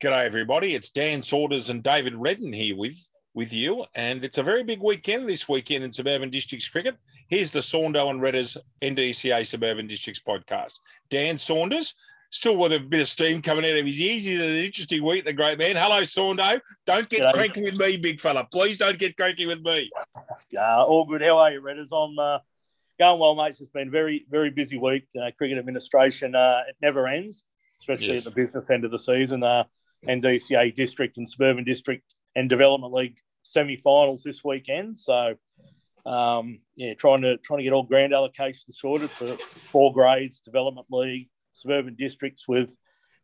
G'day, everybody. It's Dan Saunders and David Redden here with, with you. And it's a very big weekend this weekend in Suburban Districts cricket. Here's the Saundo and Redders NDCA Suburban Districts podcast. Dan Saunders, still with a bit of steam coming out of his ears. He's an interesting week, the great man. Hello, Saundo. Don't get G'day. cranky with me, big fella. Please don't get cranky with me. Uh, all good. How are you, Redders? I'm uh, going well, mates. It's been a very, very busy week. Uh, cricket administration, uh, it never ends, especially yes. at the business end of the season. Uh, DCA District and Suburban District and Development League semi-finals this weekend. So, um, yeah, trying to trying to get all grand allocations sorted for four grades, Development League, Suburban Districts with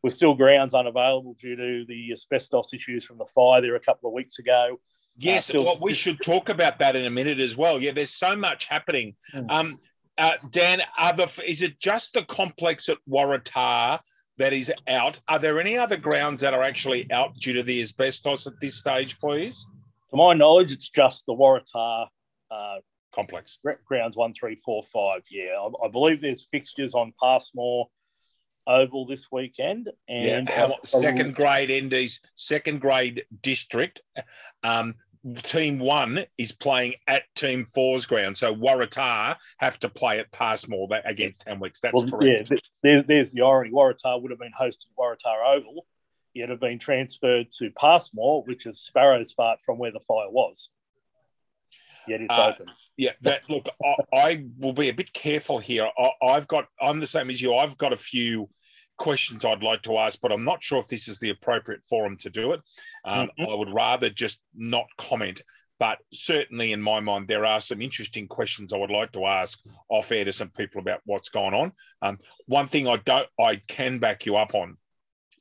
with still grounds unavailable due to the asbestos issues from the fire there a couple of weeks ago. Yes, uh, well, we should talk about that in a minute as well. Yeah, there's so much happening. Mm. Um, uh, Dan, the, is it just the complex at Waratah that is out. Are there any other grounds that are actually out due to the asbestos at this stage, please? To my knowledge, it's just the Waratah uh, complex. Grounds one, three, four, five. Yeah, I, I believe there's fixtures on Passmore Oval this weekend. And yeah, second grade ND's second grade district. Um, team one is playing at team four's ground. So Waratah have to play at Passmore against Hamwicks. That's well, correct. Yeah, there's, there's the irony. Waratah would have been hosting Waratah Oval, yet have been transferred to Passmore, which is Sparrow's Fart from where the fire was. Yet it's uh, open. Yeah, that look, I, I, will be a bit careful here. I, I've got, I'm the same as you. I've got a few questions I'd like to ask, but I'm not sure if this is the appropriate forum to do it. Um, mm-hmm. I would rather just not comment. But certainly, in my mind, there are some interesting questions I would like to ask off air to some people about what's going on. Um, one thing I don't, I can back you up on,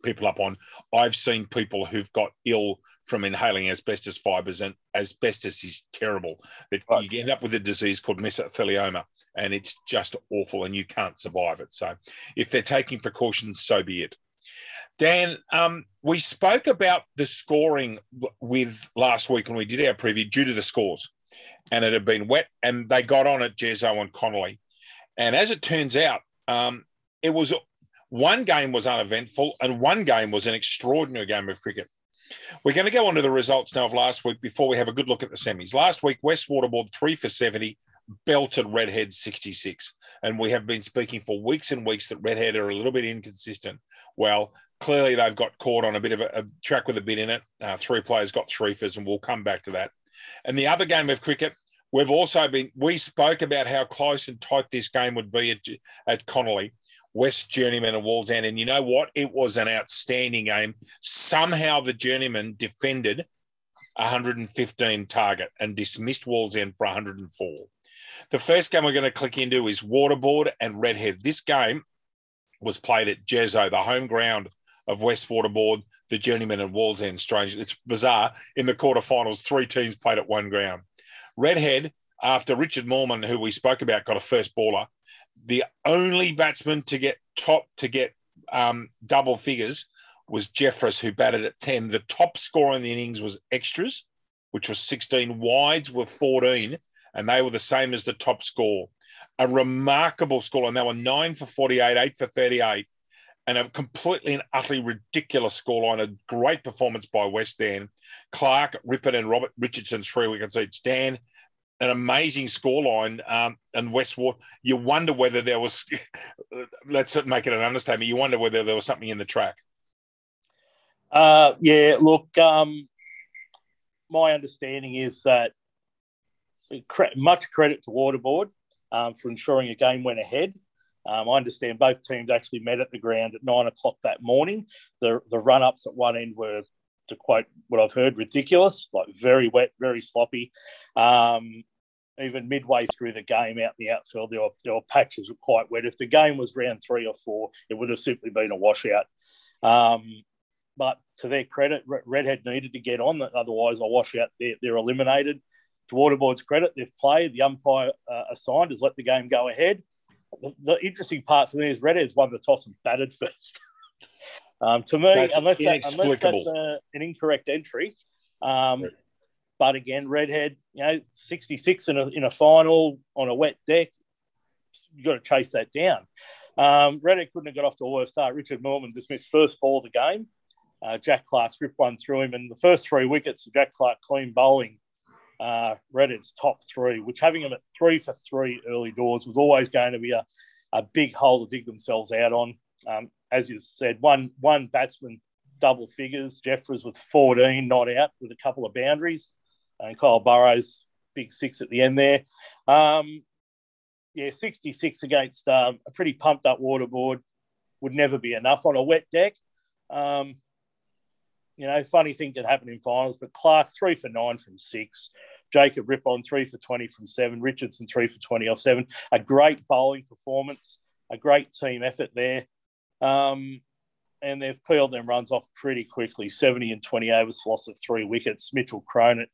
people up on. I've seen people who've got ill from inhaling asbestos fibers, and asbestos is terrible. That right. you end up with a disease called mesothelioma, and it's just awful, and you can't survive it. So, if they're taking precautions, so be it. Dan, um, we spoke about the scoring with last week when we did our preview due to the scores, and it had been wet, and they got on at Jezzo and Connolly. And as it turns out, um, it was one game was uneventful, and one game was an extraordinary game of cricket. We're going to go on to the results now of last week before we have a good look at the semis. Last week, West Waterboard three for 70, belted Redhead 66. And we have been speaking for weeks and weeks that Redhead are a little bit inconsistent. Well, clearly they've got caught on a bit of a, a track with a bit in it. Uh, three players got three fers, and we'll come back to that. And the other game of cricket, we've also been, we spoke about how close and tight this game would be at, at Connolly. West Journeyman and Wallsend. And you know what? It was an outstanding game. Somehow the Journeyman defended 115 target and dismissed Wallsend for 104. The first game we're going to click into is Waterboard and Redhead. This game was played at Jezzo, the home ground of West Waterboard, the Journeyman and Wallsend. Strange, it's bizarre. In the quarterfinals, three teams played at one ground. Redhead, after Richard Morman, who we spoke about, got a first baller. The only batsman to get top to get um, double figures was Jeffress, who batted at 10. The top score in the innings was extras, which was 16. Wides were 14 and they were the same as the top score. A remarkable score, and they were nine for 48, eight for 38, and a completely and utterly ridiculous scoreline. A great performance by West End. Clark, Rippon, and Robert Richardson, three wickets each. Dan, an amazing scoreline. Um, and Westward, you wonder whether there was, let's make it an understatement, you wonder whether there was something in the track. Uh, yeah, look, um, my understanding is that much credit to Waterboard um, for ensuring a game went ahead. Um, I understand both teams actually met at the ground at nine o'clock that morning. The the run ups at one end were, to quote what I've heard, ridiculous, like very wet, very sloppy. Um, even midway through the game out in the outfield, there were, there were patches were quite wet. If the game was round three or four, it would have simply been a washout. Um, but to their credit, Redhead needed to get on, otherwise, a washout, they're, they're eliminated to Waterboard's credit, they've played. The umpire uh, assigned has let the game go ahead. The, the, interesting part for me is Redhead's won the toss and batted first. Um, to me, that's unless, that, unless that's a, an incorrect entry. Um, right. But again, Redhead, you know, 66 in a, in a final on a wet deck, you've got to chase that down. Um, Redhead couldn't have got off to a worse start. Richard Norman dismissed first ball of the game. Uh, Jack Clark ripped one through him, and the first three wickets, Jack Clark clean bowling, uh, Redhead's top three, which having them at three for three early doors was always going to be a, a big hole to dig themselves out on. Um, as you said, one one batsman double figures, Jeffers with 14 not out with a couple of boundaries, and Kyle Burrows big six at the end there. Um, yeah, 66 against um, a pretty pumped up waterboard would never be enough on a wet deck. Um, you know, funny thing could happen in finals, but Clark three for nine from six. Jacob Rippon three for 20 from seven. Richardson three for 20 off seven. A great bowling performance, a great team effort there. Um, and they've peeled them runs off pretty quickly 70 and 20 overs, loss of three wickets. Mitchell Cronin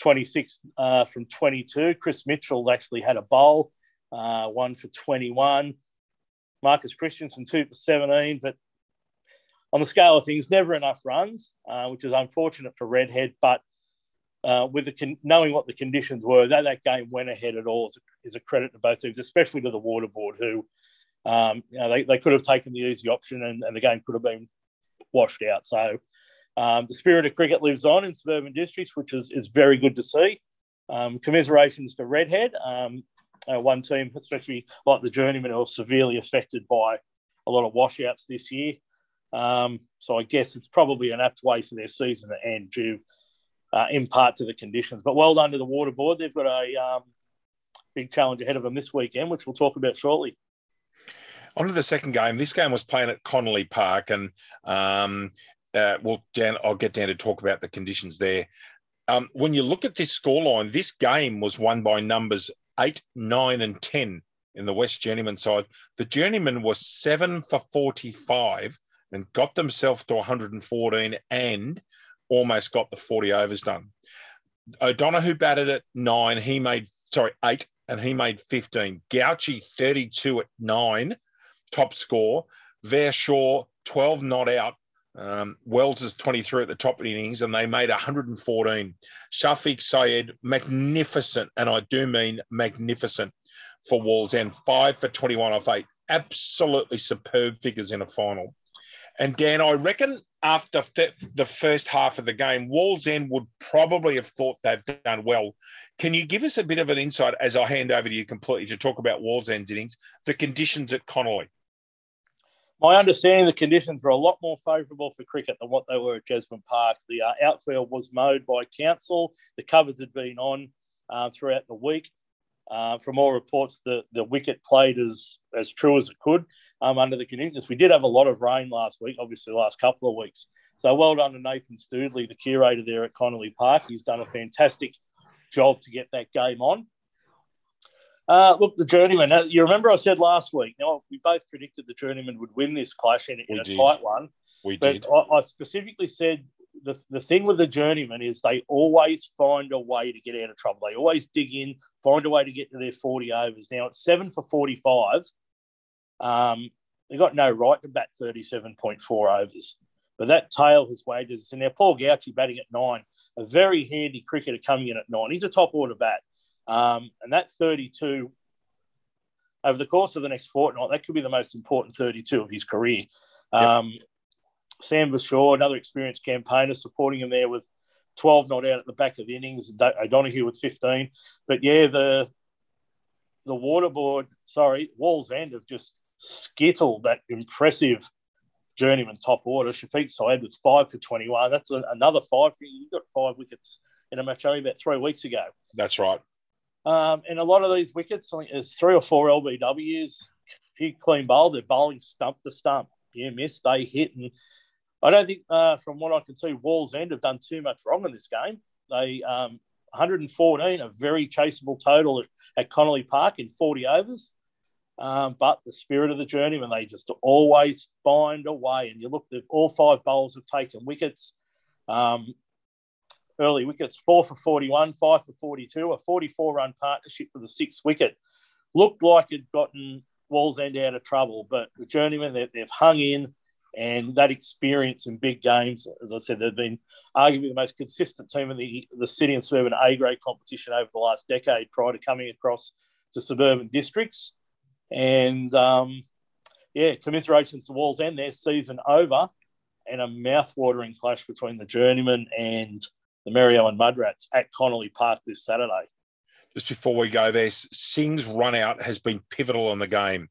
26 uh, from 22. Chris Mitchell actually had a bowl, uh, one for 21. Marcus Christensen, two for 17. But on the scale of things, never enough runs, uh, which is unfortunate for Redhead. But uh, with the con- knowing what the conditions were, that that game went ahead at all is a, is a credit to both teams, especially to the Waterboard, who um, you know, they, they could have taken the easy option and, and the game could have been washed out. So um, the spirit of cricket lives on in suburban districts, which is, is very good to see. Um, commiserations to Redhead, um, uh, one team, especially like the Journeymen, are severely affected by a lot of washouts this year. Um, so I guess it's probably an apt way for their season to end due uh, in part to the conditions. But well done to the Water Board. They've got a um, big challenge ahead of them this weekend, which we'll talk about shortly. On to the second game. This game was playing at Connolly Park, and um, uh, well, Dan, I'll get down to talk about the conditions there. Um, when you look at this scoreline, this game was won by numbers eight, nine, and 10 in the West Journeyman side. The Journeyman was seven for 45 and got themselves to 114 and almost got the 40 overs done. O'Donoghue batted at nine. He made, sorry, eight, and he made 15. Gauchi, 32 at nine, top score. Vershaw, 12 not out, um, Wells is 23 at the top innings, and they made 114. Shafiq Sayed, magnificent, and I do mean magnificent for Wallsend, five for 21 off eight. Absolutely superb figures in a final. And Dan, I reckon after th- the first half of the game, Wallsend would probably have thought they've done well. Can you give us a bit of an insight as I hand over to you completely to talk about Wallsend's innings, the conditions at Connolly? My understanding, the conditions were a lot more favourable for cricket than what they were at Jesmond Park. The uh, outfield was mowed by council. The covers had been on uh, throughout the week. Uh, from all reports, the, the wicket played as, as true as it could um, under the conditions. We did have a lot of rain last week, obviously, the last couple of weeks. So well done to Nathan Stoodley, the curator there at Connolly Park. He's done a fantastic job to get that game on. Uh, look, the journeyman. Uh, you remember I said last week. Now we both predicted the journeyman would win this clash in, in a did. tight one. We but did. I, I, specifically said the the thing with the journeyman is they always find a way to get out of trouble. They always dig in, find a way to get to their forty overs. Now it's seven for forty five. Um, they got no right to bat thirty seven point four overs, but that tail has wages. And now Paul Gauchi batting at nine, a very handy cricketer coming in at nine. He's a top order bat. Um, and that 32 over the course of the next fortnight, that could be the most important 32 of his career. Um, yep. Sam Vershaw, another experienced campaigner, supporting him there with 12 not out at the back of the innings, O'Donoghue with 15. But yeah, the the waterboard, sorry, Wallsend have just skittled that impressive journeyman top order. Shafiq Syed with five for 21. That's a, another five. You got five wickets in a match only about three weeks ago. That's right. Um, and a lot of these wickets, I think there's three or four LBWs. If you clean bowl, they're bowling stump to stump. Yeah, miss, they hit. And I don't think, uh, from what I can see, Wallsend have done too much wrong in this game. They um, 114, a very chaseable total at, at Connolly Park in 40 overs. Um, but the spirit of the journey, when they just always find a way. And you look all five bowlers have taken wickets. Um, early wickets, four for 41, five for 42, a 44 run partnership with a six wicket. Looked like it'd gotten Wallsend out of trouble, but the journeymen, they, they've hung in and that experience in big games, as I said, they've been arguably the most consistent team in the, the city and suburban A grade competition over the last decade prior to coming across to suburban districts. And um, yeah, commiserations to Wallsend, their season over and a mouth-watering clash between the Journeyman and the Mary Ellen Mudrats at Connolly Park this Saturday. Just before we go there, Singh's run out has been pivotal in the game.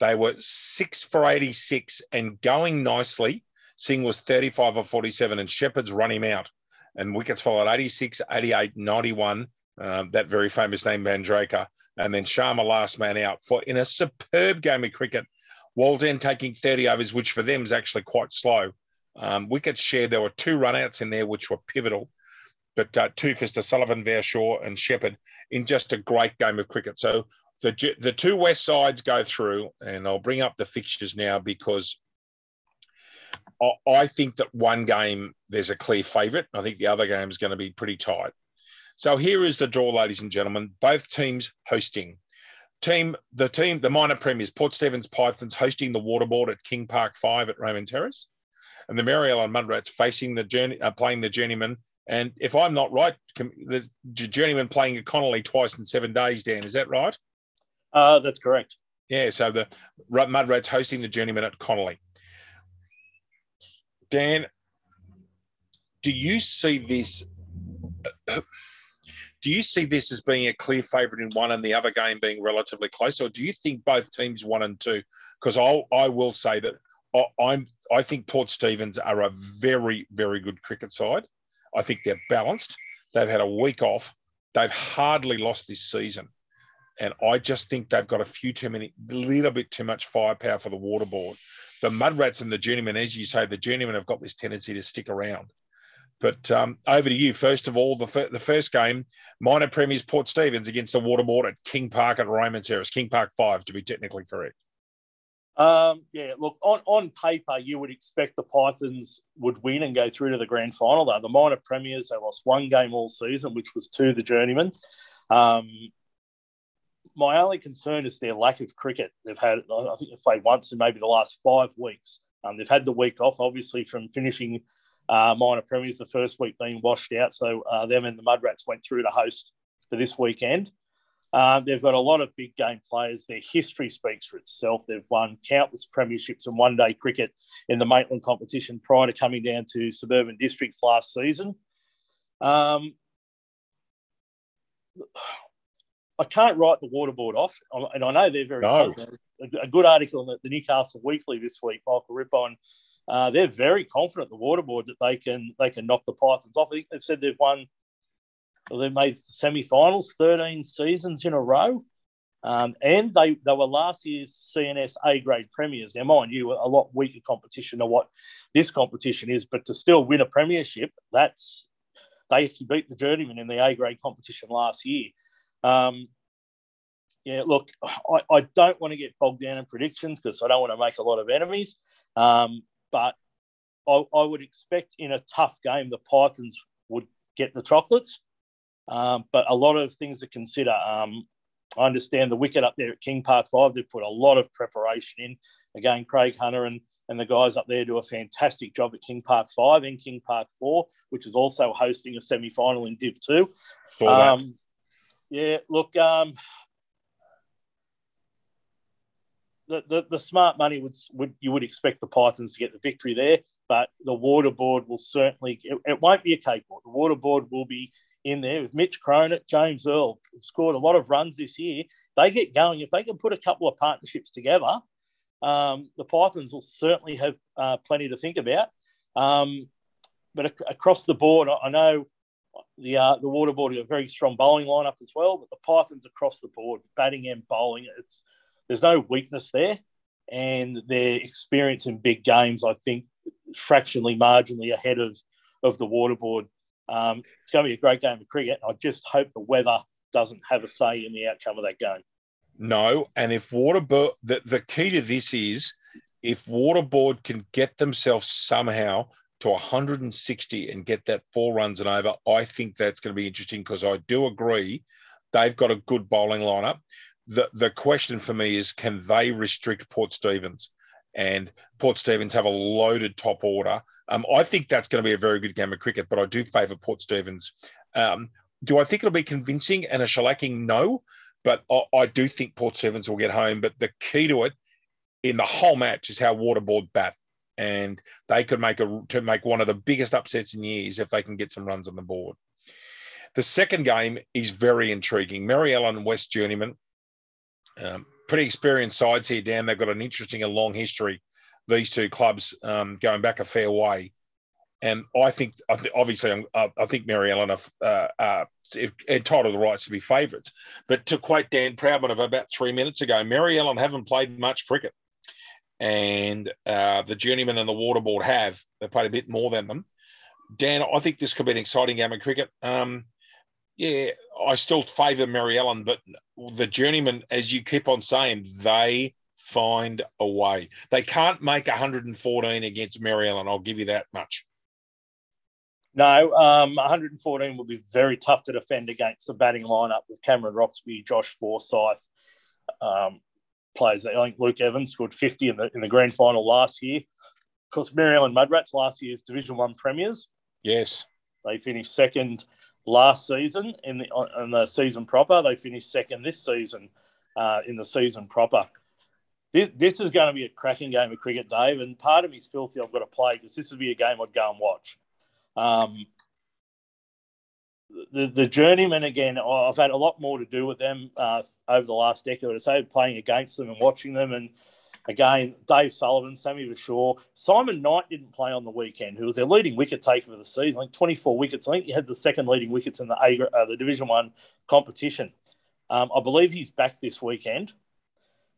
They were six for 86 and going nicely. Singh was 35 or 47, and Shepherd's run him out. And wickets followed 86, 88, 91. Um, that very famous name, Mandraker. And then Sharma last man out for in a superb game of cricket. Waldene taking 30 overs, which for them is actually quite slow. Um, wickets shared. There were two runouts in there, which were pivotal. But uh, two for Sullivan, Vershaw, and Shepherd in just a great game of cricket. So the the two west sides go through, and I'll bring up the fixtures now because I, I think that one game there's a clear favourite. I think the other game is going to be pretty tight. So here is the draw, ladies and gentlemen. Both teams hosting. Team, the team, the minor premiers, Port Stephens Pythons hosting the Waterboard at King Park Five at Raymond Terrace, and the Mary Ellen Mudrats facing the journey, uh, playing the Journeyman. And if I'm not right, the Journeyman playing at Connolly twice in seven days. Dan, is that right? Uh, that's correct. Yeah, so the Mudrats hosting the Journeyman at Connolly. Dan, do you see this? Do you see this as being a clear favourite in one and the other game being relatively close, or do you think both teams one and two? Because I I will say that I'm I think Port Stephens are a very very good cricket side. I think they're balanced. They've had a week off. They've hardly lost this season. And I just think they've got a few too many, a little bit too much firepower for the waterboard. The Mudrats and the Journeyman, as you say, the Journeyman have got this tendency to stick around. But um, over to you. First of all, the, the first game, minor premiers Port Stephens against the Waterboard at King Park at Raymond Terrace, King Park 5 to be technically correct. Um, yeah, look, on, on paper, you would expect the Pythons would win and go through to the grand final. Though the minor premiers, they lost one game all season, which was to the Journeyman. Um, my only concern is their lack of cricket. They've had, I think they've played once in maybe the last five weeks. Um, they've had the week off, obviously, from finishing uh, minor premiers, the first week being washed out. So uh, them and the Mudrats went through to host for this weekend. Um, they've got a lot of big game players. Their history speaks for itself. They've won countless premierships and one day cricket in the Maitland competition prior to coming down to suburban districts last season. Um, I can't write the waterboard off, and I know they're very no. confident. A good article in the Newcastle Weekly this week, Michael Rippon. Uh, they're very confident the waterboard that they can they can knock the Pythons off. I think they've said they've won, they've made semi-finals thirteen seasons in a row, um, and they they were last year's CNS A grade premiers. Now, mind you, a lot weaker competition than what this competition is, but to still win a premiership, that's they actually beat the Journeyman in the A grade competition last year. Um, yeah, look, I, I, don't want to get bogged down in predictions because I don't want to make a lot of enemies. Um, but I, I, would expect in a tough game the Pythons would get the chocolates. Um, but a lot of things to consider. Um, I understand the wicket up there at King Park Five. They've put a lot of preparation in. Again, Craig Hunter and and the guys up there do a fantastic job at King Park Five and King Park Four, which is also hosting a semi final in Div Two. Um, yeah, look, um, the, the, the smart money would, would you would expect the Pythons to get the victory there, but the water board will certainly it, it won't be a cakewalk. The water board will be in there with Mitch Cronin, James Earl, scored a lot of runs this year. They get going if they can put a couple of partnerships together. Um, the Pythons will certainly have uh, plenty to think about. Um, but ac- across the board, I, I know the uh, the waterboard have a very strong bowling lineup as well, but the Pythons across the board, batting and bowling, it's there's no weakness there, and their experience in big games, I think, fractionally, marginally ahead of of the waterboard. Um, it's going to be a great game of cricket. I just hope the weather doesn't have a say in the outcome of that game. No, and if waterboard, the, the key to this is if waterboard can get themselves somehow to 160 and get that four runs and over, I think that's going to be interesting because I do agree they've got a good bowling lineup. The, the question for me is can they restrict Port Stephens? And Port Stephens have a loaded top order. Um, I think that's going to be a very good game of cricket, but I do favour Port Stephens. Um, do I think it'll be convincing and a shellacking? No, but I, I do think Port Stephens will get home. But the key to it in the whole match is how Waterboard bat and they could make a to make one of the biggest upsets in years if they can get some runs on the board. The second game is very intriguing. Mary Ellen West Journeyman, um, pretty experienced sides here, Dan. They've got an interesting and long history. These two clubs um, going back a fair way and I think, obviously, uh, I think Mary Ellen are uh, entitled the rights to be favourites. But to quote Dan Proudman of about three minutes ago, Mary Ellen haven't played much cricket, and uh, the journeyman and the waterboard have. They've played a bit more than them. Dan, I think this could be an exciting game of cricket. Um, yeah, I still favour Mary Ellen, but the journeyman, as you keep on saying, they find a way. They can't make 114 against Mary Ellen. I'll give you that much. No, um, 114 will be very tough to defend against the batting lineup with Cameron Roxby, Josh Forsyth, um, players. I think Luke Evans scored 50 in the in the grand final last year. Of course, Mary Ellen Mudrats last year's Division One premiers. Yes, they finished second last season in the in the season proper. They finished second this season uh, in the season proper. This, this is going to be a cracking game of cricket, Dave. And part of me's filthy I've got to play because this would be a game I'd go and watch. Um, the, the journeyman again, I've had a lot more to do with them uh, over the last decade or so, playing against them and watching them. And again, Dave Sullivan, Sammy Bashore, Simon Knight didn't play on the weekend, who was their leading wicket taker of the season, like 24 wickets. I think he had the second leading wickets in the A, uh, the Division One competition. Um, I believe he's back this weekend.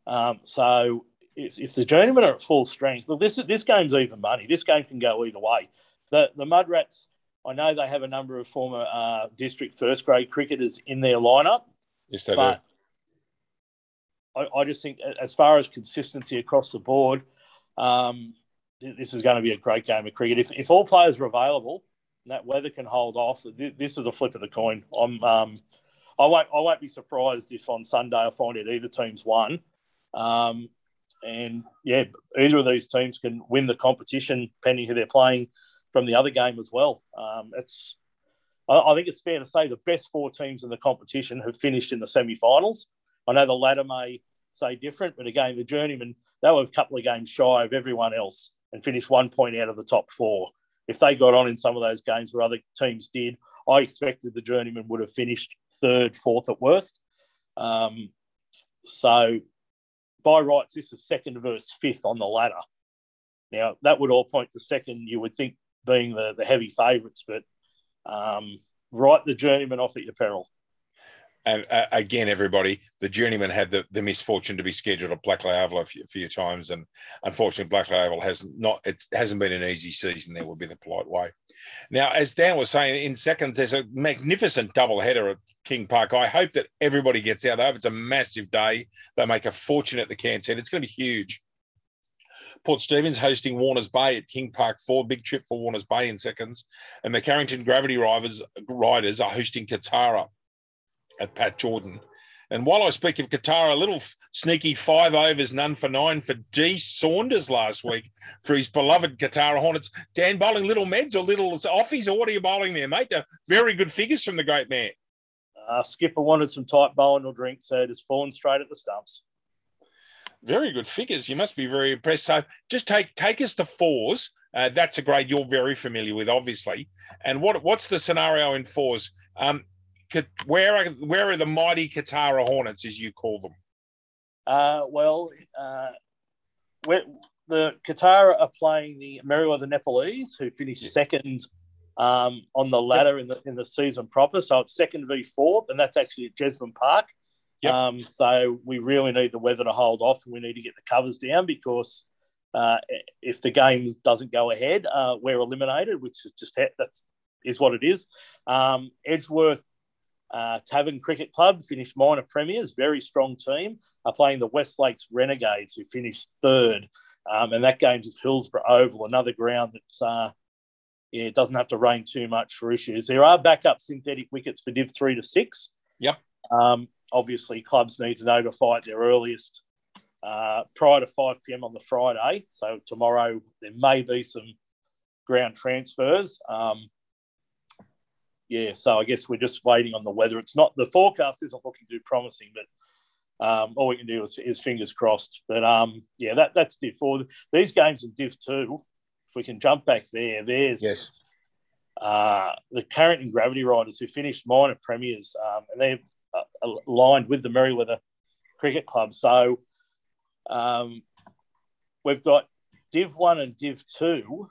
Um, so if, if, the journeymen are at full strength, look, this this game's even money. This game can go either way. The the Mudrats, I know they have a number of former uh, district first grade cricketers in their lineup. Yes, they but do. I, I, just think, as far as consistency across the board, um, this is going to be a great game of cricket. If, if all players are available, and that weather can hold off, this is a flip of the coin. I'm, um, I won't, I won't be surprised if on Sunday I find it either team's won. Um, and yeah, either of these teams can win the competition, depending who they're playing from the other game as well. Um, it's I, I, think it's fair to say the best four teams in the competition have finished in the semi-finals. I know the ladder may say different, but again, the journeymen they were a couple of games shy of everyone else and finished one point out of the top four. If they got on in some of those games where other teams did, I expected the journeymen would have finished third, fourth at worst. Um, so by rights, this is second versus fifth on the ladder. Now that would all point to second. You would think being the, the heavy favourites, but um, write the journeyman off at your peril. And uh, again, everybody, the journeyman had the, the misfortune to be scheduled at Blackley Oval a few, a few times, and unfortunately, Blackley Oval has not. It hasn't been an easy season. There would be the polite way. Now, as Dan was saying, in seconds, there's a magnificent double header at King Park. I hope that everybody gets out. there. it's a massive day. They make a fortune at the canteen. It's going to be huge. Port Stephens hosting Warners Bay at King Park 4, big trip for Warners Bay in seconds. And the Carrington Gravity Riders, Riders are hosting Kotara at Pat Jordan. And while I speak of Kotara, a little sneaky five overs, none for nine for D Saunders last week for his beloved Kotara Hornets. Dan bowling little meds or little offies, or what are you bowling there, mate? Very good figures from the great man. Uh, Skipper wanted some tight bowling or drink, so it has fallen straight at the stumps very good figures. You must be very impressed. So just take take us to fours. Uh, that's a grade you're very familiar with, obviously. And what what's the scenario in fours? Um, where are where are the mighty Kotara Hornets, as you call them? Uh, well, uh, the Kotara are playing the Merewether Nepalese, who finished second um, on the ladder in the in the season proper. So it's second v fourth, and that's actually at Jesmond Park. Yep. Um, so we really need the weather to hold off, and we need to get the covers down because uh, if the game doesn't go ahead, uh, we're eliminated, which is just that's is what it is. Um, Edgeworth uh, Tavern Cricket Club finished minor premiers, very strong team, are playing the West Lakes Renegades, who finished third, um, and that game's at Hillsborough Oval, another ground that's. Uh, yeah, it doesn't have to rain too much for issues. There are backup synthetic wickets for Div 3 to 6. Yep. Um, obviously clubs need to notify at their earliest uh, prior to 5 p.m. on the Friday. So tomorrow there may be some ground transfers. Um, yeah, so I guess we're just waiting on the weather. It's not the forecast isn't looking too promising, but um, all we can do is, is fingers crossed. But um, yeah, that, that's Div four. These games in Div two, if we can jump back there, there's Yes. uh, the Carrington Gravity Riders who finished minor premiers, um, and they're uh, aligned with the Merewether Cricket Club. So um, we've got Div 1 and Div 2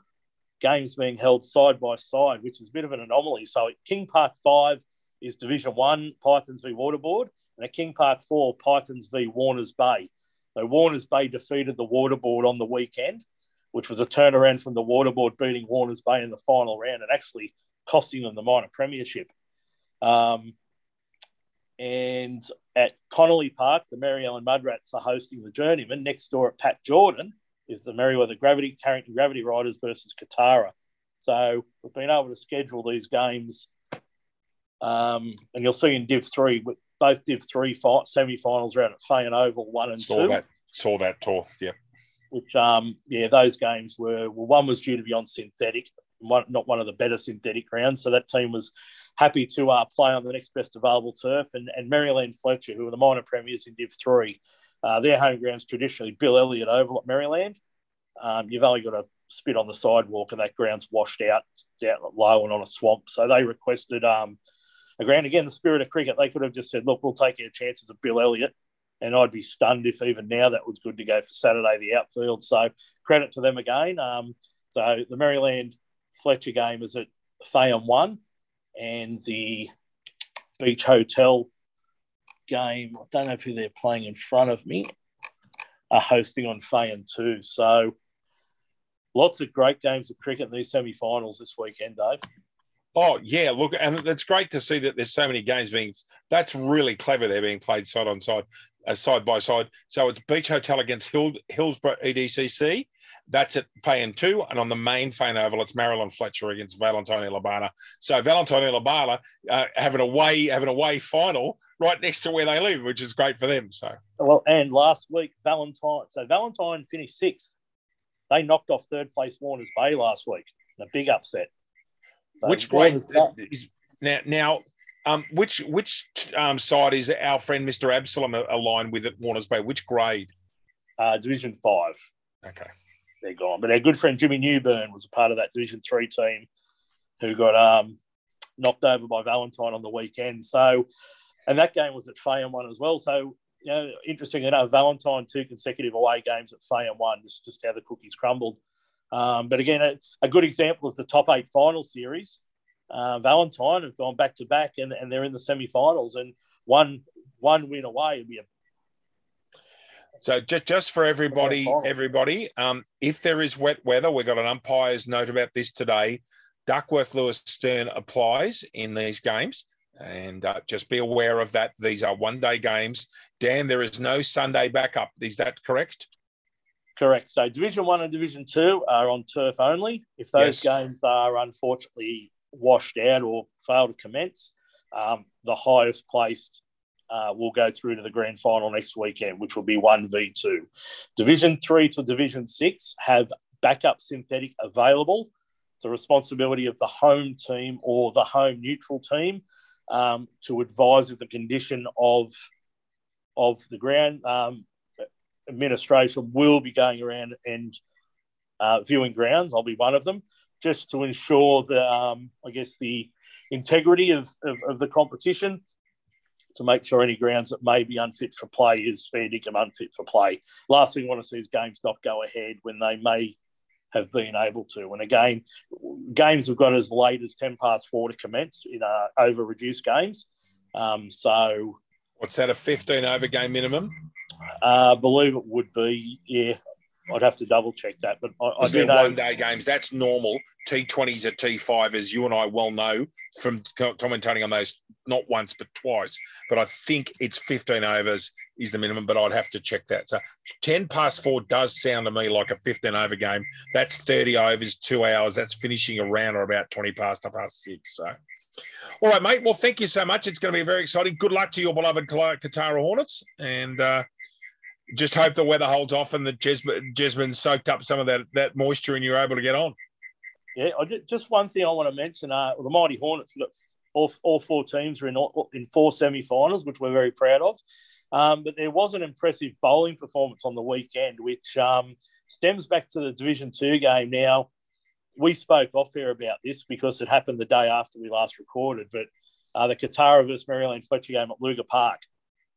games being held side by side, which is a bit of an anomaly. So King Park 5 is Division 1, Pythons v Waterboard, and at King Park 4, Pythons v Warners Bay. So Warners Bay defeated the Waterboard on the weekend, which was a turnaround from the Waterboard beating Warners Bay in the final round and actually costing them the minor premiership. Um, and at Connolly Park, the Mary Ellen Mudrats are hosting the Journeyman. Next door at Pat Jordan is the Merewether Gravity Carrington Gravity Riders versus Kotara. So we've been able to schedule these games, um, and you'll see in Div Three, both Div Three fight, semi-finals are out at Fay and Oval one and Saw two. that. Saw that tour. Yeah. Which, um, yeah, those games were well. One was due to be on synthetic, one, not one of the better synthetic grounds. So that team was happy to uh, play on the next best available turf. And, and Maryland Fletcher, who are the minor premiers in Div 3, uh, their home ground's traditionally Bill Elliott Oval at Maryland. Um, you've only got to spit on the sidewalk, and that ground's washed out down low and on a swamp. So they requested um, a ground. Again, the spirit of cricket, they could have just said, look, we'll take our chances of Bill Elliott. And I'd be stunned if even now that was good to go for Saturday, the outfield. So credit to them again. Um, so the Maryland Fletcher game is at Fayham 1 and the Beach Hotel game, I don't know who they're playing in front of me, are hosting on Fayham 2. So lots of great games of cricket in these semi finals this weekend, Dave. Oh yeah, look, and it's great to see that there's so many games being. That's really clever. They're being played side on side, uh, side by side. So it's Beach Hotel against Hill, Hillsborough EDCC. That's at Payan two, and on the main Fane Oval, it's Maryland Fletcher against Valentine Eleebana. So Valentine Eleebana uh, have an away have an away final right next to where they live, which is great for them. So well, and last week Valentine, so Valentine finished sixth. They knocked off third place Warners Bay last week. A big upset. So which grade is now? Now, um, which which um, side is our friend Mr. Absalom aligned with at Warners Bay? Which grade? Uh, Division five. Okay, they're gone. But our good friend Jimmy Newburn was a part of that Division three team who got um, knocked over by Valentine on the weekend. So, and that game was at Fayham one as well. So, you know, interesting enough, Valentine two consecutive away games at Fayham one. Just just how the cookies crumbled. Um, but again, a, a, good example of the top eight final series. Uh, Valentine have gone back to back, and, and they're in the semi-finals, and one one win away would be a. So just just for everybody, everybody, um, if there is wet weather, we've got an umpire's note about this today. Duckworth Lewis Stern applies in these games, and uh, just be aware of that. These are one-day games. Dan, there is no Sunday backup. Is that correct? Correct. So Division One and Division Two are on turf only. If those yes. games are unfortunately washed out or fail to commence, um, the highest placed uh, will go through to the grand final next weekend, which will be one v two. Division Three to Division Six have backup synthetic available. It's the responsibility of the home team or the home neutral team um, to advise of the condition of of the ground. Um, administration will be going around and uh, viewing grounds. I'll be one of them, just to ensure the, um, I guess, the integrity of, of, of, the competition, to make sure any grounds that may be unfit for play is fair dinkum unfit for play. Last thing we want to see is games not go ahead when they may have been able to. And again, games have got as late as 10 past four to commence in uh, over reduced games. Um, so. What's that, a 15 over game minimum? Uh, I believe it would be, yeah. I'd have to double check that, but I, I do know one day games. That's normal. T20s are T5, as you and I well know from commentating on those not once but twice. But I think it's 15 overs is the minimum, but I'd have to check that. So 10 past four does sound to me like a 15 over game. That's 30 overs, two hours. That's finishing around or about 20 past past six. So. All right, mate. Well, thank you so much. It's going to be very exciting. Good luck to your beloved Kotara Hornets, and uh, just hope the weather holds off and that Jesmond soaked up some of that, that moisture and you're able to get on. Yeah, just one thing I want to mention: uh, the Mighty Hornets, all, all four teams are in in four semi-finals, which we're very proud of. Um, but there was an impressive bowling performance on the weekend, which um, stems back to the Division Two game. Now, we spoke off air about this because it happened the day after we last recorded, but uh, the Kotara versus Maryland Fletcher game at Lugar Park.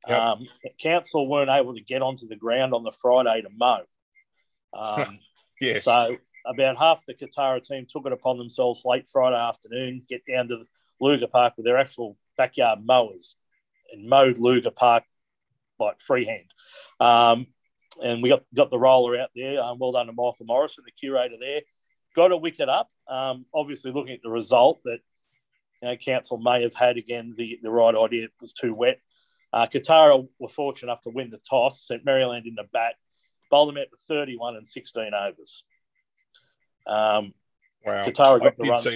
Yep. Um, council weren't able to get onto the ground on the Friday to mow. Um, yes. So about half the Kotara team took it upon themselves late Friday afternoon, get down to Lugar Park with their actual backyard mowers and mowed Lugar Park like freehand. Um, and we got, got the roller out there. Um, well done to Michael Morrison, the curator there. Got a wicket up. Um, obviously, looking at the result that you know, council may have had again the, the right idea. It was too wet. Uh, Kotara were fortunate enough to win the toss, sent Maryland in the bat, bowled them out to 31 and 16 overs. Um, wow. Kotara got the runs.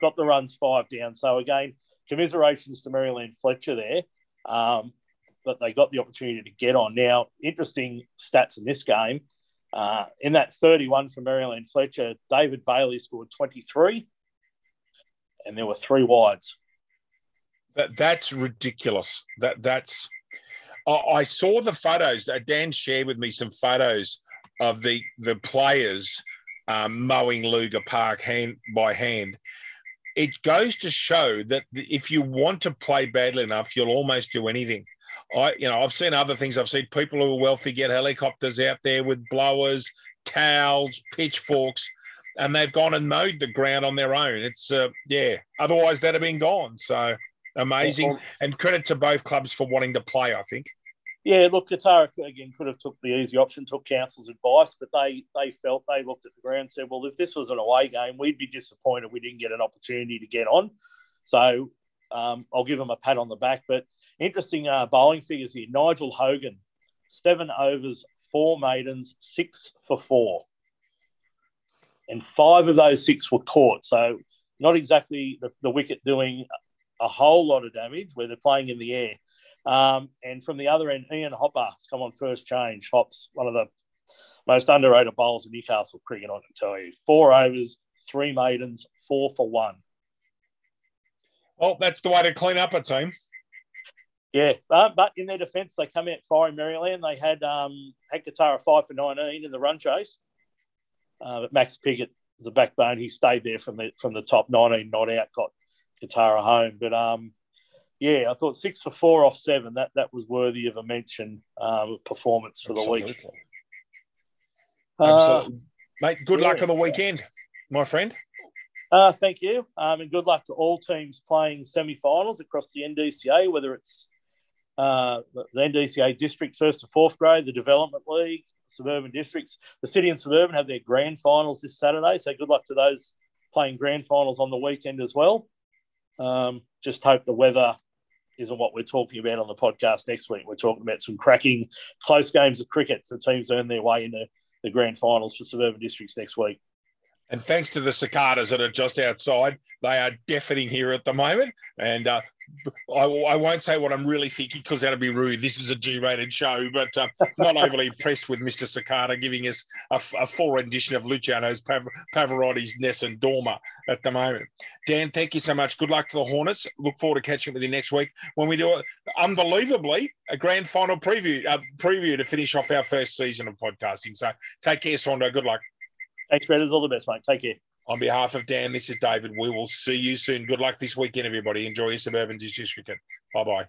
Got the runs five down. So again, commiserations to Maryland Fletcher there. Um, but they got the opportunity to get on. Now, interesting stats in this game. Uh, in that 31 for Maryland Fletcher, David Bailey scored 23, and there were three wides. That that's ridiculous. That that's. I saw the photos. Dan shared with me some photos of the the players um, mowing Lugar Park hand by hand. It goes to show that if you want to play badly enough, you'll almost do anything. I, you know, I've seen other things. I've seen people who are wealthy get helicopters out there with blowers, towels, pitchforks, and they've gone and mowed the ground on their own. It's, uh, yeah. Otherwise, that'd have been gone. So amazing, and credit to both clubs for wanting to play. I think. Yeah, look, Kotara again could have took the easy option, took council's advice, but they they felt they looked at the ground and said, well, if this was an away game, we'd be disappointed we didn't get an opportunity to get on. So um, I'll give them a pat on the back. But interesting uh, bowling figures here: Nigel Hogan, seven overs, four maidens, six for four, and five of those six were caught. So not exactly the, the wicket doing a whole lot of damage where they're playing in the air. Um, and from the other end, Ian Hopper has come on first change. Hop's one of the most underrated bowlers in Newcastle cricket, I can tell you. Four overs, three maidens, four for one. Well, that's the way to clean up a team. Yeah, uh, but in their defence, they come out firing Maryland. They had um, had Kotara five for nineteen in the run chase, uh, but Max Piggott is a backbone. He stayed there from the from the top nineteen not out, got Kotara home. But um, yeah, I thought six for four off seven. That that was worthy of a mention um, performance for Absolutely. the week. Absolutely, uh, mate. Good yeah. luck on the weekend, my friend. Uh, thank you, um, and good luck to all teams playing semi-finals across the NDCA, whether it's uh, the NDCA district first to fourth grade, the development league, suburban districts. The city and suburban have their grand finals this Saturday, so good luck to those playing grand finals on the weekend as well. Um, just hope the weather isn't what we're talking about on the podcast next week. We're talking about some cracking close games of cricket for teams earn their way into the grand finals for suburban districts next week. And thanks to the cicadas that are just outside, they are deafening here at the moment. And uh, I, I, won't say what I'm really thinking because that'd be rude. This is a G-rated show, but uh, not overly impressed with Mr. Cicada giving us a, a full rendition of Luciano's Pav- Pavarotti's Nessun Dorma at the moment. Dan, thank you so much. Good luck to the Hornets. Look forward to catching up with you next week when we do it. Unbelievably, a grand final preview, uh, preview to finish off our first season of podcasting. So take care, Saundo. Good luck. Thanks, Redders. All the best, mate. Take care. On behalf of Dan, this is David. We will see you soon. Good luck this weekend, everybody. Enjoy your suburban district. Bye bye.